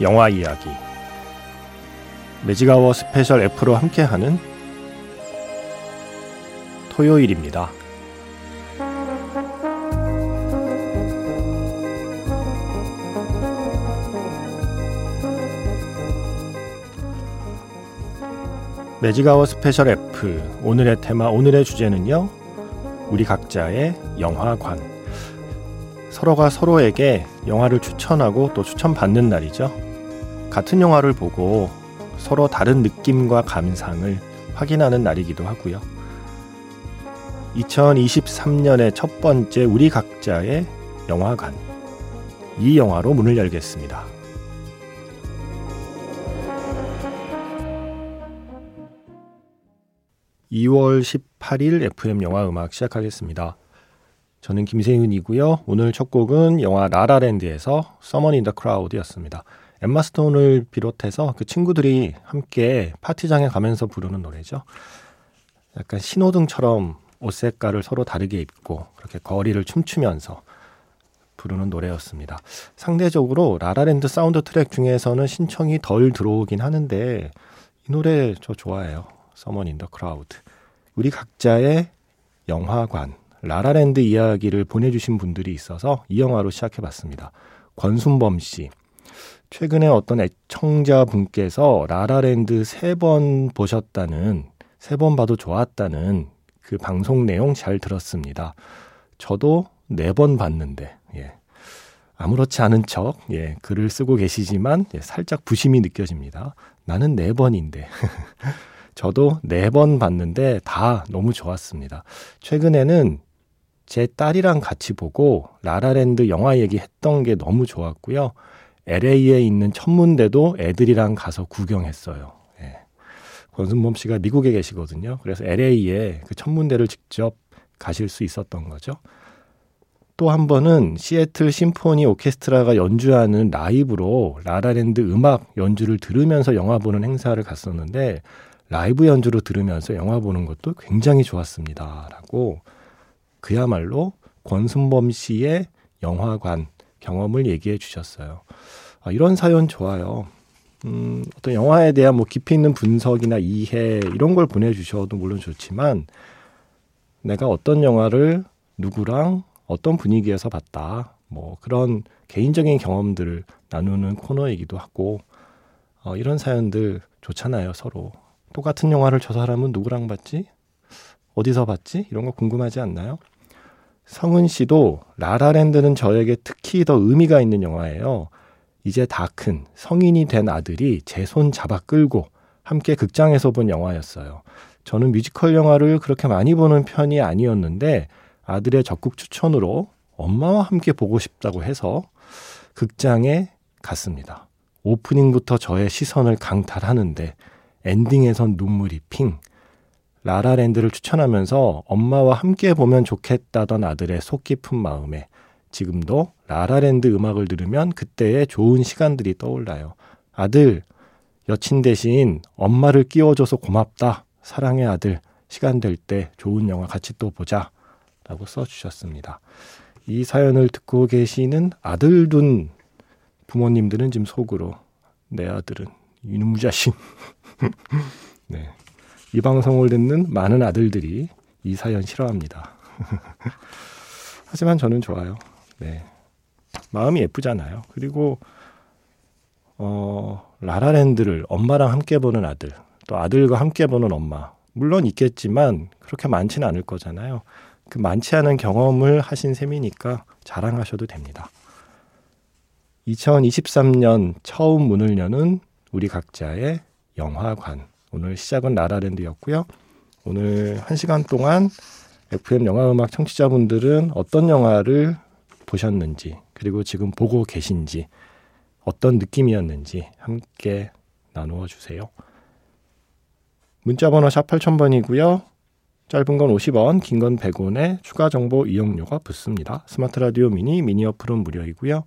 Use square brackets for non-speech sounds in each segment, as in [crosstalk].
영화 이야기 Magic Hour Special F로 함께하는 토요일입니다. Magic Hour Special F 오늘의 테마 오늘의 주제는요 우리 각자의 영화관 서로가 서로에게 영화를 추천하고 또 추천받는 날이죠. 같은 영화를 보고 서로 다른 느낌과 감상을 확인하는 날이기도 하고요. 2023년의 첫 번째 우리 각자의 영화관. 이 영화로 문을 열겠습니다. 2월 18일 FM 영화 음악 시작하겠습니다. 저는 김세윤이고요. 오늘 첫 곡은 영화 La La Land에서 Someone in the Crowd였습니다. 엠마 스톤을 비롯해서 그 친구들이 함께 파티장에 가면서 부르는 노래죠. 약간 신호등처럼 옷 색깔을 서로 다르게 입고 그렇게 거리를 춤추면서 부르는 노래였습니다. 상대적으로 La La Land 사운드 트랙 중에서는 신청이 덜 들어오긴 하는데 이 노래 저 좋아해요. In the Crowd. 우리 각자의 영화관 라라랜드 이야기를 보내주신 분들이 있어서 이 영화로 시작해봤습니다. 권순범 씨. 최근에 어떤 애청자분께서 라라랜드 세 번 보셨다는, 세 번 봐도 좋았다는 그 방송 내용 잘 들었습니다. 저도 네 번 봤는데, 예. 아무렇지 않은 척, 예, 글을 쓰고 계시지만, 예, 살짝 부심이 느껴집니다. 나는 네 번인데. [laughs] 저도 네 번 봤는데 다 너무 좋았습니다. 최근에는 제 딸이랑 같이 보고 La La Land 영화 얘기했던 게 너무 좋았고요. LA에 있는 천문대도 애들이랑 가서 구경했어요. 예. 권순범 씨가 미국에 계시거든요. 그래서 LA에 그 천문대를 직접 가실 수 있었던 거죠. 또 한 번은 시애틀 심포니 오케스트라가 연주하는 라이브로 La La Land 음악 연주를 들으면서 영화 보는 행사를 갔었는데 라이브 연주로 들으면서 영화 보는 것도 굉장히 좋았습니다. 라고 그야말로 권순범 씨의 영화관 경험을 얘기해 주셨어요. 아, 이런 사연 좋아요. 음, 어떤 영화에 대한 뭐 깊이 있는 분석이나 이해 이런 걸 보내주셔도 물론 좋지만 내가 어떤 영화를 누구랑 어떤 분위기에서 봤다. 뭐 그런 개인적인 경험들을 나누는 코너이기도 하고 어, 이런 사연들 좋잖아요 서로 똑같은 영화를 저 사람은 누구랑 봤지 어디서 봤지 이런 거 궁금하지 않나요? 성은 씨도 라라랜드는 저에게 특히 더 의미가 있는 영화예요. 이제 다 큰 성인이 된 아들이 제 손 잡아 끌고 함께 극장에서 본 영화였어요. 저는 뮤지컬 영화를 그렇게 많이 보는 편이 아니었는데 아들의 적극 추천으로 엄마와 함께 보고 싶다고 해서 극장에 갔습니다. 오프닝부터 저의 시선을 강탈하는데 엔딩에선 눈물이 핑, 라라랜드를 추천하면서 엄마와 함께 보면 좋겠다던 아들의 속 깊은 마음에 지금도 라라랜드 음악을 들으면 그때의 좋은 시간들이 떠올라요. 아들, 여친 대신 엄마를 끼워줘서 고맙다. 사랑의 아들, 시간 될 때 좋은 영화 같이 또 보자. 라고 써주셨습니다. 이 사연을 듣고 계시는 아들 둔 부모님들은 지금 속으로 내 아들은 이놈 자식. [laughs] 네. 이 방송을 듣는 많은 아들들이 이 사연 싫어합니다. [laughs] 하지만 저는 좋아요. 네. 마음이 예쁘잖아요. 그리고 어, 라라랜드를 엄마랑 함께 보는 아들, 또 아들과 함께 보는 엄마. 물론 있겠지만 그렇게 많지는 않을 거잖아요. 그 많지 않은 경험을 하신 셈이니까 자랑하셔도 됩니다. 2023년 처음 문을 여는 우리 각자의 영화관. 오늘 시작은 라라랜드였고요. 오늘 한 시간 동안 FM 영화음악 청취자분들은 어떤 영화를 보셨는지, 그리고 지금 보고 계신지, 어떤 느낌이었는지 함께 나누어 주세요. 문자 번호 샵 8000번이고요. 짧은 건 50원, 긴 건 100원에 추가 정보 이용료가 붙습니다. 스마트 라디오 미니, 미니 어플은 무료이고요.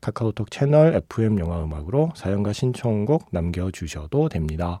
카카오톡 채널 FM 영화 음악으로 사연과 신청곡 남겨주셔도 됩니다.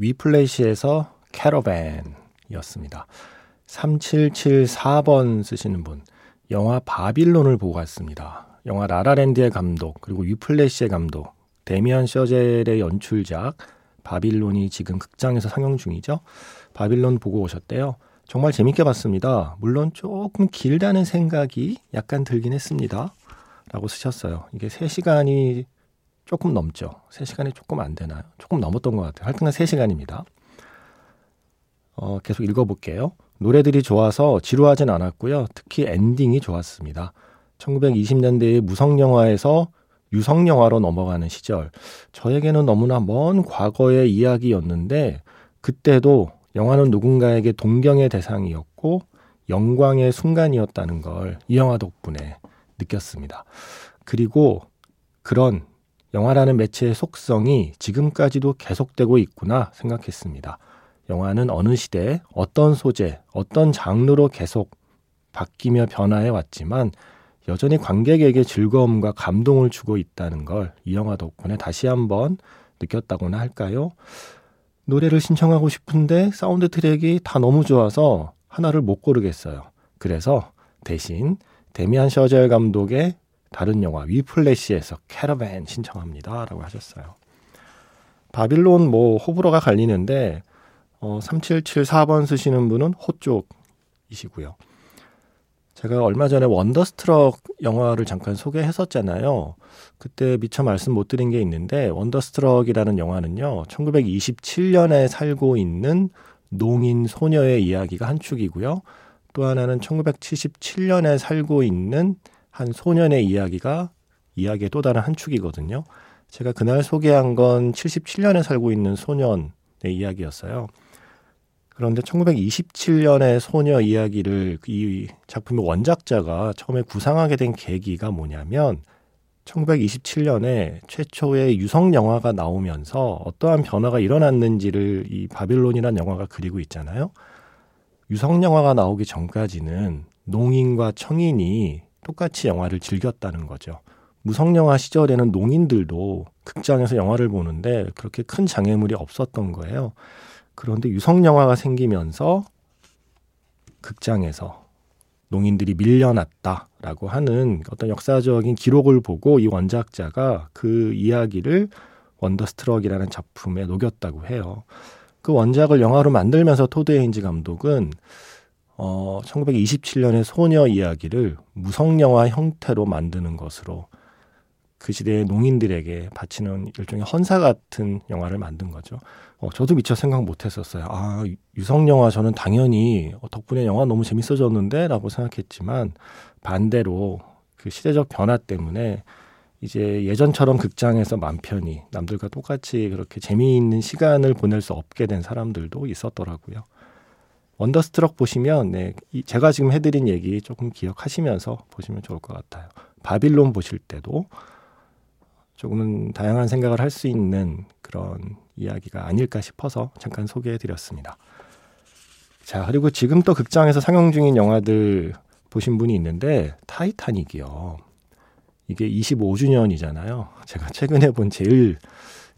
위플래시에서 캐러밴이었습니다. 3774번 쓰시는 분, 영화 바빌론을 보고 갔습니다. 영화 라라랜드의 감독, 그리고 위플래시의 감독, 데미안 셔젤의 연출작, 바빌론이 지금 극장에서 상영 중이죠. 바빌론 보고 오셨대요. 정말 재밌게 봤습니다. 물론 조금 길다는 생각이 약간 들긴 했습니다. 라고 쓰셨어요. 이게 3시간이 조금 넘죠. 3시간이 조금 안 되나요? 조금 넘었던 것 같아요. 하여튼 3시간입니다. 어, 계속 읽어볼게요. 노래들이 좋아서 지루하진 않았고요. 특히 엔딩이 좋았습니다. 1920년대의 무성영화에서 유성영화로 넘어가는 시절, 저에게는 너무나 먼 과거의 이야기였는데, 그때도 영화는 누군가에게 동경의 대상이었고, 영광의 순간이었다는 걸 이 영화 덕분에 느꼈습니다. 그리고 그런 영화라는 매체의 속성이 지금까지도 계속되고 있구나 생각했습니다. 영화는 어느 시대, 어떤 소재, 어떤 장르로 계속 바뀌며 변화해 왔지만 여전히 관객에게 즐거움과 감동을 주고 있다는 걸 이 영화 덕분에 다시 한번 느꼈다고나 할까요? 노래를 신청하고 싶은데 사운드 트랙이 다 너무 좋아서 하나를 못 고르겠어요. 그래서 대신 데미안 셔젤 감독의 다른 영화 Whiplash에서 Caravan 신청합니다. 라고 하셨어요. 바빌론 뭐 호불호가 갈리는데 어, 3774번 쓰시는 분은 호 쪽이시고요. 제가 얼마 전에 Wonderstruck 영화를 잠깐 소개했었잖아요. 그때 미처 말씀 못 드린 게 있는데 Wonderstruck이라는 영화는요. 1927년에 살고 있는 농인 소녀의 이야기가 한 축이고요. 또 하나는 1977년에 살고 있는 한 소년의 이야기가 이야기의 또 다른 한 축이거든요. 제가 그날 소개한 건 77년에 살고 있는 소년의 이야기였어요. 그런데 1927년의 소녀 이야기를 이 작품의 원작자가 처음에 구상하게 된 계기가 뭐냐면 1927년에 최초의 유성 영화가 나오면서 어떠한 변화가 일어났는지를 이 바빌론이라는 영화가 그리고 있잖아요. 유성 영화가 나오기 전까지는 농인과 청인이 똑같이 영화를 즐겼다는 거죠. 무성영화 시절에는 농인들도 극장에서 영화를 보는데 그렇게 큰 장애물이 없었던 거예요. 그런데 유성 영화가 생기면서 극장에서 농인들이 밀려났다라고 하는 어떤 역사적인 기록을 보고 이 원작자가 그 이야기를 Wonderstruck이라는 작품에 녹였다고 해요. 그 원작을 영화로 만들면서 토드 헤인즈 감독은 어, 1927년의 소녀 이야기를 무성영화 형태로 만드는 것으로 그 시대의 농인들에게 바치는 일종의 헌사 같은 영화를 만든 거죠. 어, 저도 미처 생각 못 했었어요. 아, 유성 영화 저는 당연히 어, 덕분에 영화 너무 재밌어졌는데 라고 생각했지만 반대로 그 시대적 변화 때문에 이제 예전처럼 극장에서 맘 편히 남들과 똑같이 그렇게 재미있는 시간을 보낼 수 없게 된 사람들도 있었더라고요. Wonderstruck 보시면 네, 제가 지금 해드린 얘기 조금 기억하시면서 보시면 좋을 것 같아요. 바빌론 보실 때도 조금은 다양한 생각을 할 수 있는 그런 이야기가 아닐까 싶어서 잠깐 소개해 드렸습니다. 자, 그리고 지금 또 극장에서 상영 중인 영화들 보신 분이 있는데 타이타닉이요. 이게 25주년이잖아요. 제가 최근에 본 제일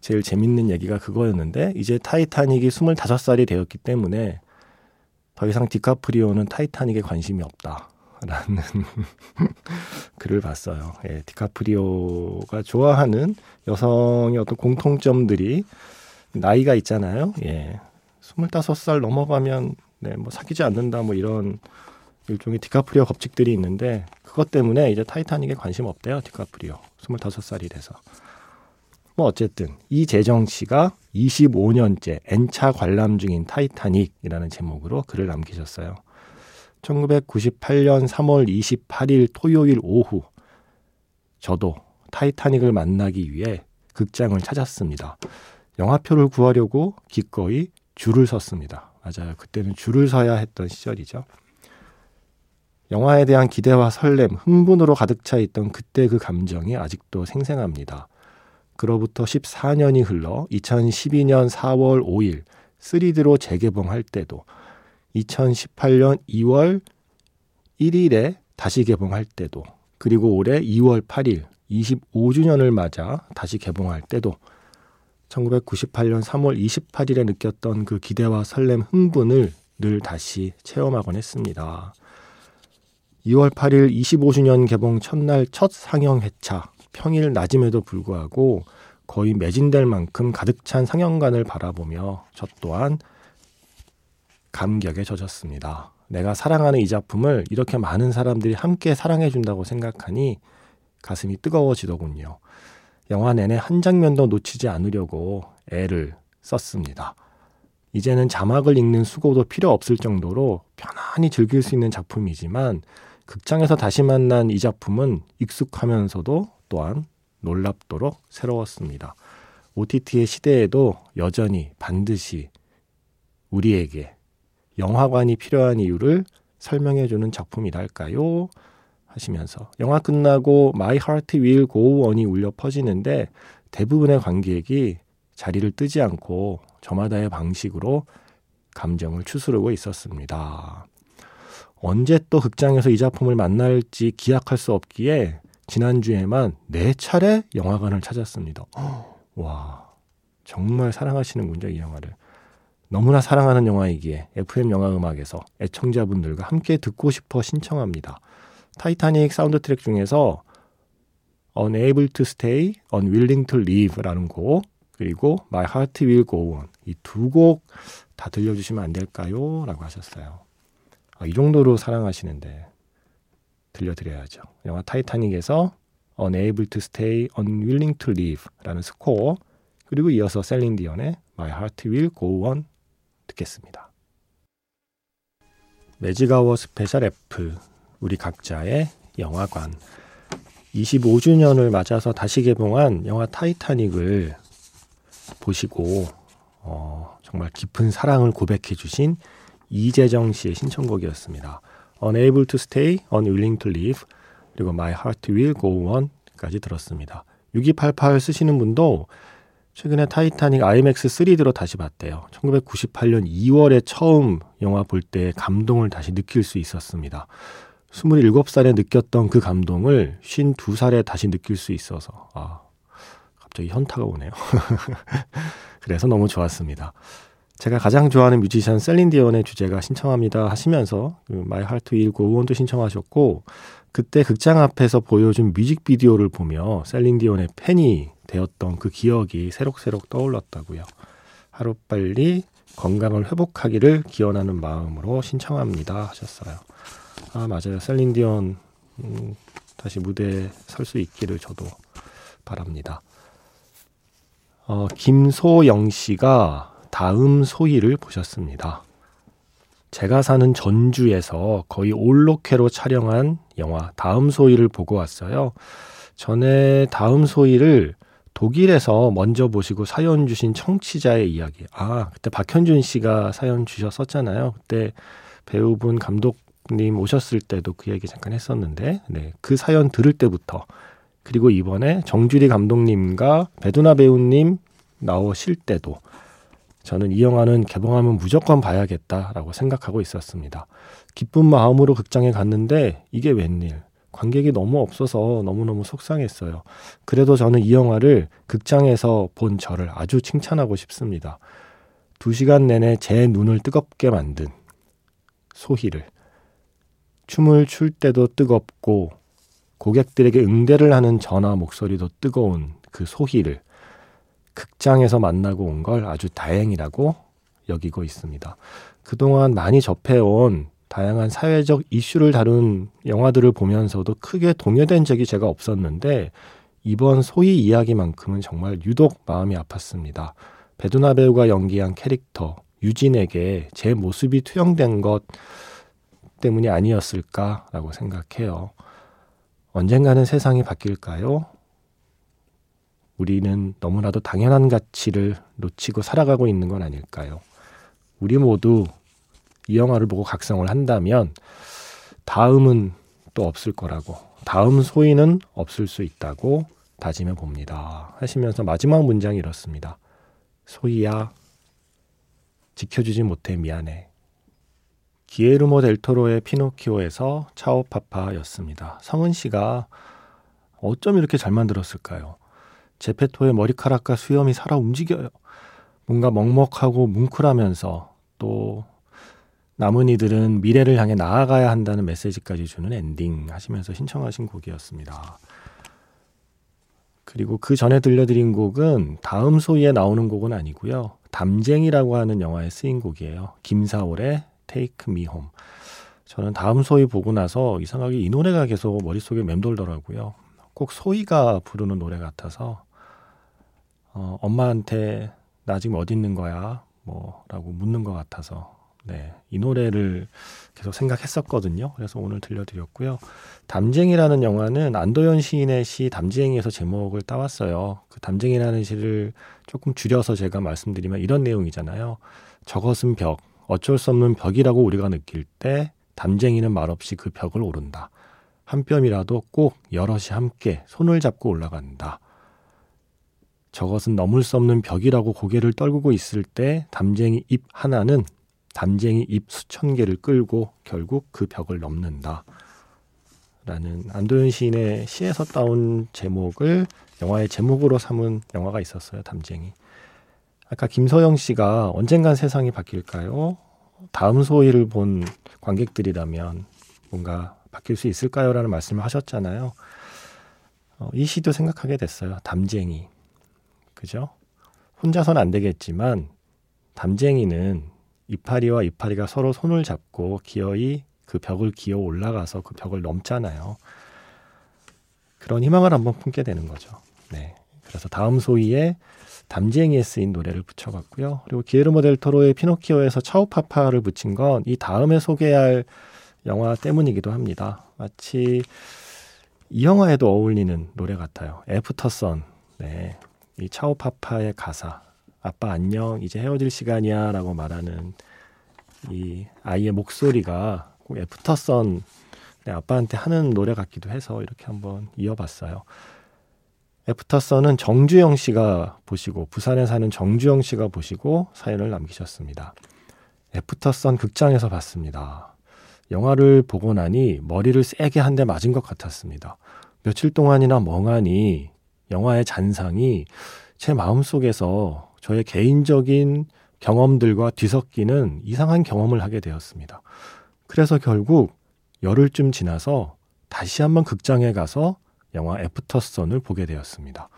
제일 재밌는 얘기가 그거였는데 이제 타이타닉이 25살이 되었기 때문에 더 이상 디카프리오는 타이타닉에 관심이 없다. 라는 [laughs] 글을 봤어요. 예, 디카프리오가 좋아하는 여성의 어떤 공통점들이 나이가 있잖아요. 예. 25살 넘어가면 네, 뭐 사귀지 않는다 뭐 이런 일종의 디카프리오 법칙들이 있는데 그것 때문에 이제 타이타닉에 관심 없대요. 디카프리오. 25살이 돼서. 뭐 어쨌든 이재정 씨가 25년째 N차 관람 중인 타이타닉이라는 제목으로 글을 남기셨어요. 1998년 3월 28일 토요일 오후 저도 타이타닉을 만나기 위해 극장을 찾았습니다. 영화표를 구하려고 기꺼이 줄을 섰습니다. 맞아요. 그때는 줄을 서야 했던 시절이죠. 영화에 대한 기대와 설렘, 흥분으로 가득 차 있던 그때 그 감정이 아직도 생생합니다. 그로부터 14년이 흘러 2012년 4월 5일 3D로 재개봉할 때도 2018년 2월 1일에 다시 개봉할 때도 그리고 올해 2월 8일 25주년을 맞아 다시 개봉할 때도 1998년 3월 28일에 느꼈던 그 기대와 설렘 흥분을 늘 다시 체험하곤 했습니다. 2월 8일 25주년 개봉 첫날 첫 상영 회차 평일 낮임에도 불구하고 거의 매진될 만큼 가득 찬 상영관을 바라보며 저 또한 감격에 젖었습니다. 내가 사랑하는 이 작품을 이렇게 많은 사람들이 함께 사랑해준다고 생각하니 가슴이 뜨거워지더군요. 영화 내내 한 장면도 놓치지 않으려고 애를 썼습니다. 이제는 자막을 읽는 수고도 필요 없을 정도로 편안히 즐길 수 있는 작품이지만 극장에서 다시 만난 이 작품은 익숙하면서도 또한 놀랍도록 새로웠습니다. OTT의 시대에도 여전히 반드시 우리에게 영화관이 필요한 이유를 설명해 주는 작품이랄까요? 하시면서 영화 끝나고 My Heart Will Go On이 울려 퍼지는데 대부분의 관객이 자리를 뜨지 않고 저마다의 방식으로 감정을 추스르고 있었습니다. 언제 또 극장에서 이 작품을 만날지 기약할 수 없기에 지난주에만 네 차례 영화관을 찾았습니다. 와, 정말 사랑하시는군요, 이 영화를. 너무나 사랑하는 영화이기에 FM 영화 음악에서 애청자분들과 함께 듣고 싶어 신청합니다. 타이타닉 사운드 트랙 중에서 Unable to Stay, Unwilling to Leave라는 곡 그리고 My Heart Will Go On 이 두 곡 다 들려주시면 안 될까요? 라고 하셨어요. 아, 이 정도로 사랑하시는데 들려드려야죠. 영화 타이타닉에서 Unable to Stay, Unwilling to Leave라는 스코어 그리고 이어서 셀린 디언의 My Heart Will Go On 듣겠습니다. 매지가워 스페셜 F 우리 각자의 영화관 25주년을 맞아서 다시 개봉한 영화 타이타닉을 보시고 어, 정말 깊은 사랑을 고백해 주신 이재정 씨의 신청곡이었습니다. Unable to Stay, Unwilling to Leave 그리고 My Heart Will Go On까지 들었습니다. 6288 쓰시는 분도 최근에 타이타닉 IMAX 3D로 다시 봤대요. 1998년 2월에 처음 영화 볼 때 감동을 다시 느낄 수 있었습니다. 27살에 느꼈던 그 감동을 52살에 다시 느낄 수 있어서, 아, 갑자기 현타가 오네요. [laughs] 그래서 너무 좋았습니다. 제가 가장 좋아하는 뮤지션 셀린 디온의 주제가 신청합니다 하시면서 그 My Heart Will Go On도 신청하셨고 그때 극장 앞에서 보여준 뮤직비디오를 보며 셀린 디온의 팬이 되었던 그 기억이 새록새록 떠올랐다고요. 하루빨리 건강을 회복하기를 기원하는 마음으로 신청합니다 하셨어요. 아 맞아요. 셀린디온 음, 다시 무대에 설 수 있기를 저도 바랍니다. 어, 김소영 씨가 다음 소희를 보셨습니다. 제가 사는 전주에서 거의 올로케로 촬영한 영화 다음 소희를 보고 왔어요. 전에 다음 소희를 독일에서 먼저 보시고 사연 주신 청취자의 이야기. 아, 그때 박현준 씨가 사연 주셨었잖아요. 그때 배우분 감독 님 오셨을 때도 그 얘기 잠깐 했었는데, 네, 그 사연 들을 때부터 그리고 이번에 정주리 감독님과 배두나 배우님 나오실 때도 저는 이 영화는 개봉하면 무조건 봐야겠다라고 생각하고 있었습니다. 기쁜 마음으로 극장에 갔는데 이게 웬일? 관객이 너무 없어서 너무너무 속상했어요. 그래도 저는 이 영화를 극장에서 본 저를 아주 칭찬하고 싶습니다. 두 시간 내내 제 눈을 뜨겁게 만든 소희를 춤을 출 때도 뜨겁고 고객들에게 응대를 하는 전화 목소리도 뜨거운 그 소희를 극장에서 만나고 온 걸 아주 다행이라고 여기고 있습니다. 그동안 많이 접해온 다양한 사회적 이슈를 다룬 영화들을 보면서도 크게 동요된 적이 제가 없었는데 이번 소희 이야기만큼은 정말 유독 마음이 아팠습니다. 베두나 배우가 연기한 캐릭터 유진에게 제 모습이 투영된 것 때문이 아니었을까라고 생각해요. 언젠가는 세상이 바뀔까요? 우리는 너무나도 당연한 가치를 놓치고 살아가고 있는 건 아닐까요? 우리 모두 이 영화를 보고 각성을 한다면 다음은 또 없을 거라고 다음 소위는 없을 수 있다고 다짐해 봅니다. 하시면서 마지막 문장이 이렇습니다. 소희야, 지켜주지 못해 미안해. 기에르모 델토로의 피노키오에서 차오파파였습니다. 성은 씨가 어쩜 이렇게 잘 만들었을까요? 제페토의 머리카락과 수염이 살아 움직여요. 뭔가 먹먹하고 뭉클하면서 또 남은 이들은 미래를 향해 나아가야 한다는 메시지까지 주는 엔딩 하시면서 신청하신 곡이었습니다. 그리고 그 전에 들려드린 곡은 다음 소위에 나오는 곡은 아니고요. 담쟁이라고 하는 영화에 쓰인 곡이에요. 김사월의 Take Me Home. 저는 다음 소위 보고 나서 이상하게 이 노래가 계속 머릿속에 맴돌더라고요. 꼭 소희가 부르는 노래 같아서 어, 엄마한테 나 지금 어디 있는 거야? 뭐라고 묻는 것 같아서 네, 이 노래를 계속 생각했었거든요. 그래서 오늘 들려드렸고요. 담쟁이라는 영화는 안도현 시인의 시 담쟁이에서 제목을 따왔어요. 그 담쟁이라는 시를 조금 줄여서 제가 말씀드리면 이런 내용이잖아요. 저것은 벽, 어쩔 수 없는 벽이라고 우리가 느낄 때 담쟁이는 말없이 그 벽을 오른다. 한 뼘이라도 꼭 여럿이 함께 손을 잡고 올라간다. 저것은 넘을 수 없는 벽이라고 고개를 떨구고 있을 때 담쟁이 잎 하나는 담쟁이 잎 수천 개를 끌고 결국 그 벽을 넘는다. 라는 안도현 시인의 시에서 따온 제목을 영화의 제목으로 삼은 영화가 있었어요. 담쟁이. 아까 김서영 씨가 언젠간 세상이 바뀔까요? 다음 소위를 본 관객들이라면 뭔가 바뀔 수 있을까요? 라는 말씀을 하셨잖아요. 어, 이 시도 생각하게 됐어요. 담쟁이. 그죠? 혼자선 안 되겠지만 담쟁이는 이파리와 이파리가 서로 손을 잡고 기어이 그 벽을 기어 올라가서 그 벽을 넘잖아요. 그런 희망을 한번 품게 되는 거죠. 네. 그래서 다음 소위에 담쟁이에 쓰인 노래를 붙여봤고요. 그리고 기에르모 델 토로의 피노키오에서 차우파파를 붙인 건 이 다음에 소개할 영화 때문이기도 합니다. 마치 이 영화에도 어울리는 노래 같아요. Aftersun. 네. 이 차오파파의 가사 아빠 안녕 이제 헤어질 시간이야라고 말하는 이 아이의 목소리가 꼭 Aftersun 네, 아빠한테 하는 노래 같기도 해서 이렇게 한번 이어봤어요. Aftersun은 정주영 씨가 보시고 부산에 사는 정주영 씨가 보시고 사연을 남기셨습니다. Aftersun 극장에서 봤습니다. 영화를 보고 나니 머리를 세게 한 대 맞은 것 같았습니다. 며칠 동안이나 멍하니 영화의 잔상이 제 마음속에서 저의 개인적인 경험들과 뒤섞이는 이상한 경험을 하게 되었습니다. 그래서 결국 열흘쯤 지나서 다시 한번 극장에 가서 영화 애프터선을 보게 되었습니다.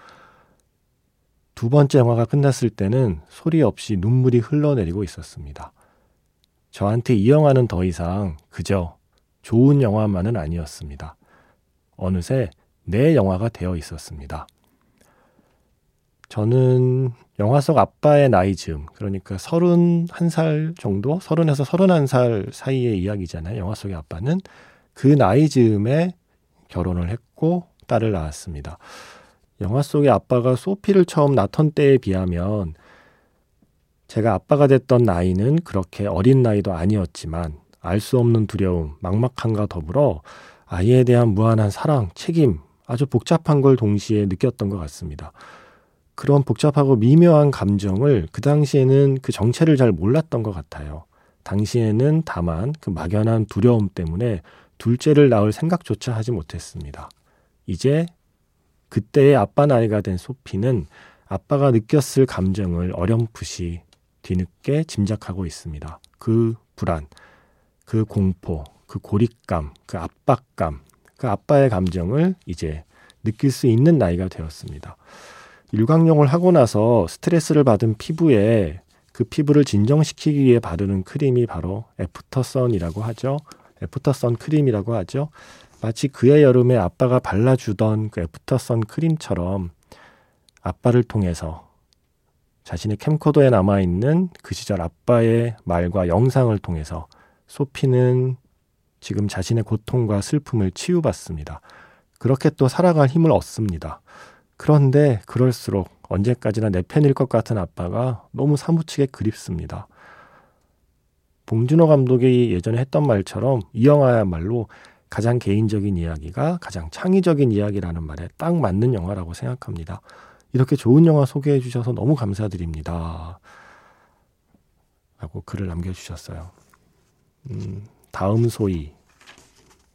두 번째 영화가 끝났을 때는 소리 없이 눈물이 흘러내리고 있었습니다. 저한테 이 영화는 더 이상 그저 좋은 영화만은 아니었습니다. 어느새 내 영화가 되어 있었습니다. 저는 영화 속 아빠의 나이 즈음, 그러니까 31살 정도? 30에서 31살 사이의 이야기잖아요. 영화 속의 아빠는 그 나이 즈음에 결혼을 했고 딸을 낳았습니다. 영화 속의 아빠가 소피를 처음 낳던 때에 비하면 제가 아빠가 됐던 나이는 그렇게 어린 나이도 아니었지만 알 수 없는 두려움, 막막함과 더불어 아이에 대한 무한한 사랑, 책임, 아주 복잡한 걸 동시에 느꼈던 것 같습니다. 그런 복잡하고 미묘한 감정을 그 당시에는 그 정체를 잘 몰랐던 것 같아요. 당시에는 다만 그 막연한 두려움 때문에 둘째를 낳을 생각조차 하지 못했습니다. 이제 그때의 아빠 나이가 된 소피는 아빠가 느꼈을 감정을 어렴풋이 뒤늦게 짐작하고 있습니다. 그 불안, 그 공포, 그 고립감, 그 압박감, 그 아빠의 감정을 이제 느낄 수 있는 나이가 되었습니다. 일광욕을 하고 나서 스트레스를 받은 피부에 그 피부를 진정시키기 위해 바르는 크림이 바로 Aftersun이라고 하죠. Aftersun 크림이라고 하죠. 마치 그의 여름에 아빠가 발라주던 그 Aftersun 크림처럼 아빠를 통해서 자신의 캠코더에 남아있는 그 시절 아빠의 말과 영상을 통해서 소피는 지금 자신의 고통과 슬픔을 치유받습니다. 그렇게 또 살아갈 힘을 얻습니다. 그런데 그럴수록 언제까지나 내 팬일 것 같은 아빠가 너무 사무치게 그립습니다. 봉준호 감독이 예전에 했던 말처럼 이 영화야말로 가장 개인적인 이야기가 가장 창의적인 이야기라는 말에 딱 맞는 영화라고 생각합니다. 이렇게 좋은 영화 소개해 주셔서 너무 감사드립니다. 라고 글을 남겨주셨어요. 음, 다음 소위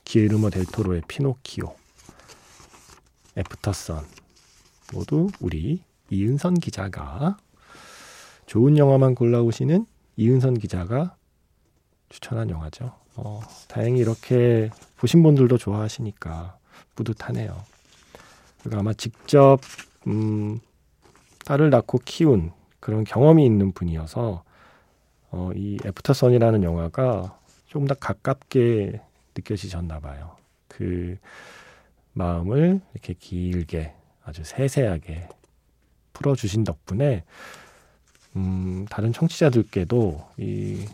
기에르모 델토로의 피노키오 애프터선 모두 우리 이은선 기자가 좋은 영화만 골라오시는 이은선 기자가 추천한 영화죠. 어, 다행히 이렇게 보신 분들도 좋아하시니까 뿌듯하네요. 그리고 아마 직접 음, 딸을 낳고 키운 그런 경험이 있는 분이어서 어, 이 애프터선이라는 영화가 조금 더 가깝게 느껴지셨나 봐요. 그 마음을 이렇게 길게 아주 세세하게 풀어주신 덕분에 음, 다른 청취자들께도 이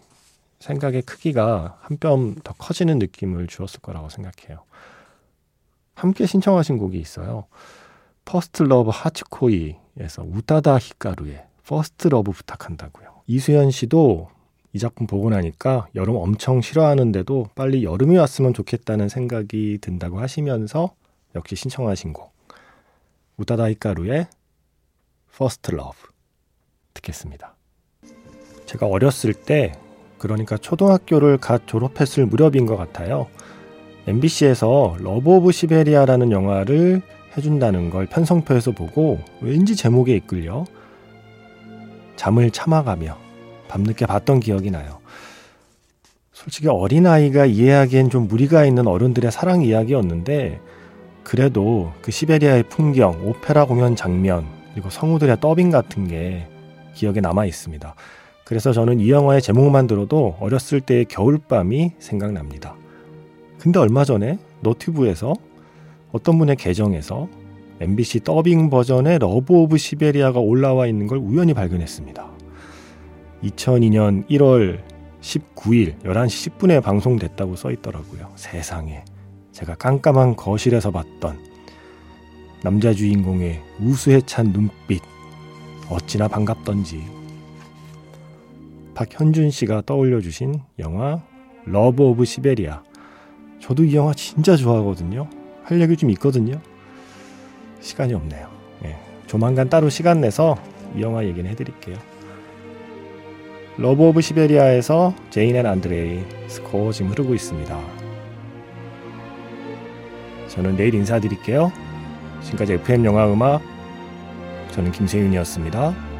생각의 크기가 한 뼘 더 커지는 느낌을 주었을 거라고 생각해요. 함께 신청하신 곡이 있어요. First Love 初恋에서 우타다 히카루의 First Love 부탁한다고요. 이수연 씨도 이 작품 보고 나니까 여름 엄청 싫어하는데도 빨리 여름이 왔으면 좋겠다는 생각이 든다고 하시면서 역시 신청하신 곡 우타다 히카루의 First Love 듣겠습니다. 제가 어렸을 때 그러니까 초등학교를 갓 졸업했을 무렵인 것 같아요. MBC에서 Love of Siberia라는 영화를 해준다는 걸 편성표에서 보고 왠지 제목에 이끌려 잠을 참아가며 밤늦게 봤던 기억이 나요. 솔직히 어린아이가 이해하기엔 좀 무리가 있는 어른들의 사랑 이야기였는데 그래도 그 시베리아의 풍경, 오페라 공연 장면, 그리고 성우들의 더빙 같은 게 기억에 남아 있습니다. 그래서 저는 이 영화의 제목만 들어도 어렸을 때의 겨울밤이 생각납니다. 근데 얼마 전에 너튜브에서 어떤 분의 계정에서 MBC 더빙 버전의 러브 오브 시베리아가 올라와 있는 걸 우연히 발견했습니다. 2002년 1월 19일 11시 10분에 방송됐다고 써 있더라고요. 세상에. 제가 깜깜한 거실에서 봤던 남자 주인공의 우수에 찬 눈빛. 어찌나 반갑던지. 박현준 씨가 떠올려 주신 영화 러브 오브 시베리아. 저도 이 영화 진짜 좋아하거든요. 할 얘기 좀 있거든요. 시간이 없네요. 예, 조만간 따로 시간 내서 이 영화 얘기는 해드릴게요. 러브 오브 시베리아에서 제인 and 안드레이 스코어 지금 흐르고 있습니다. 저는 내일 인사드릴게요. 지금까지 FM 영화 음악 저는 김세윤이었습니다.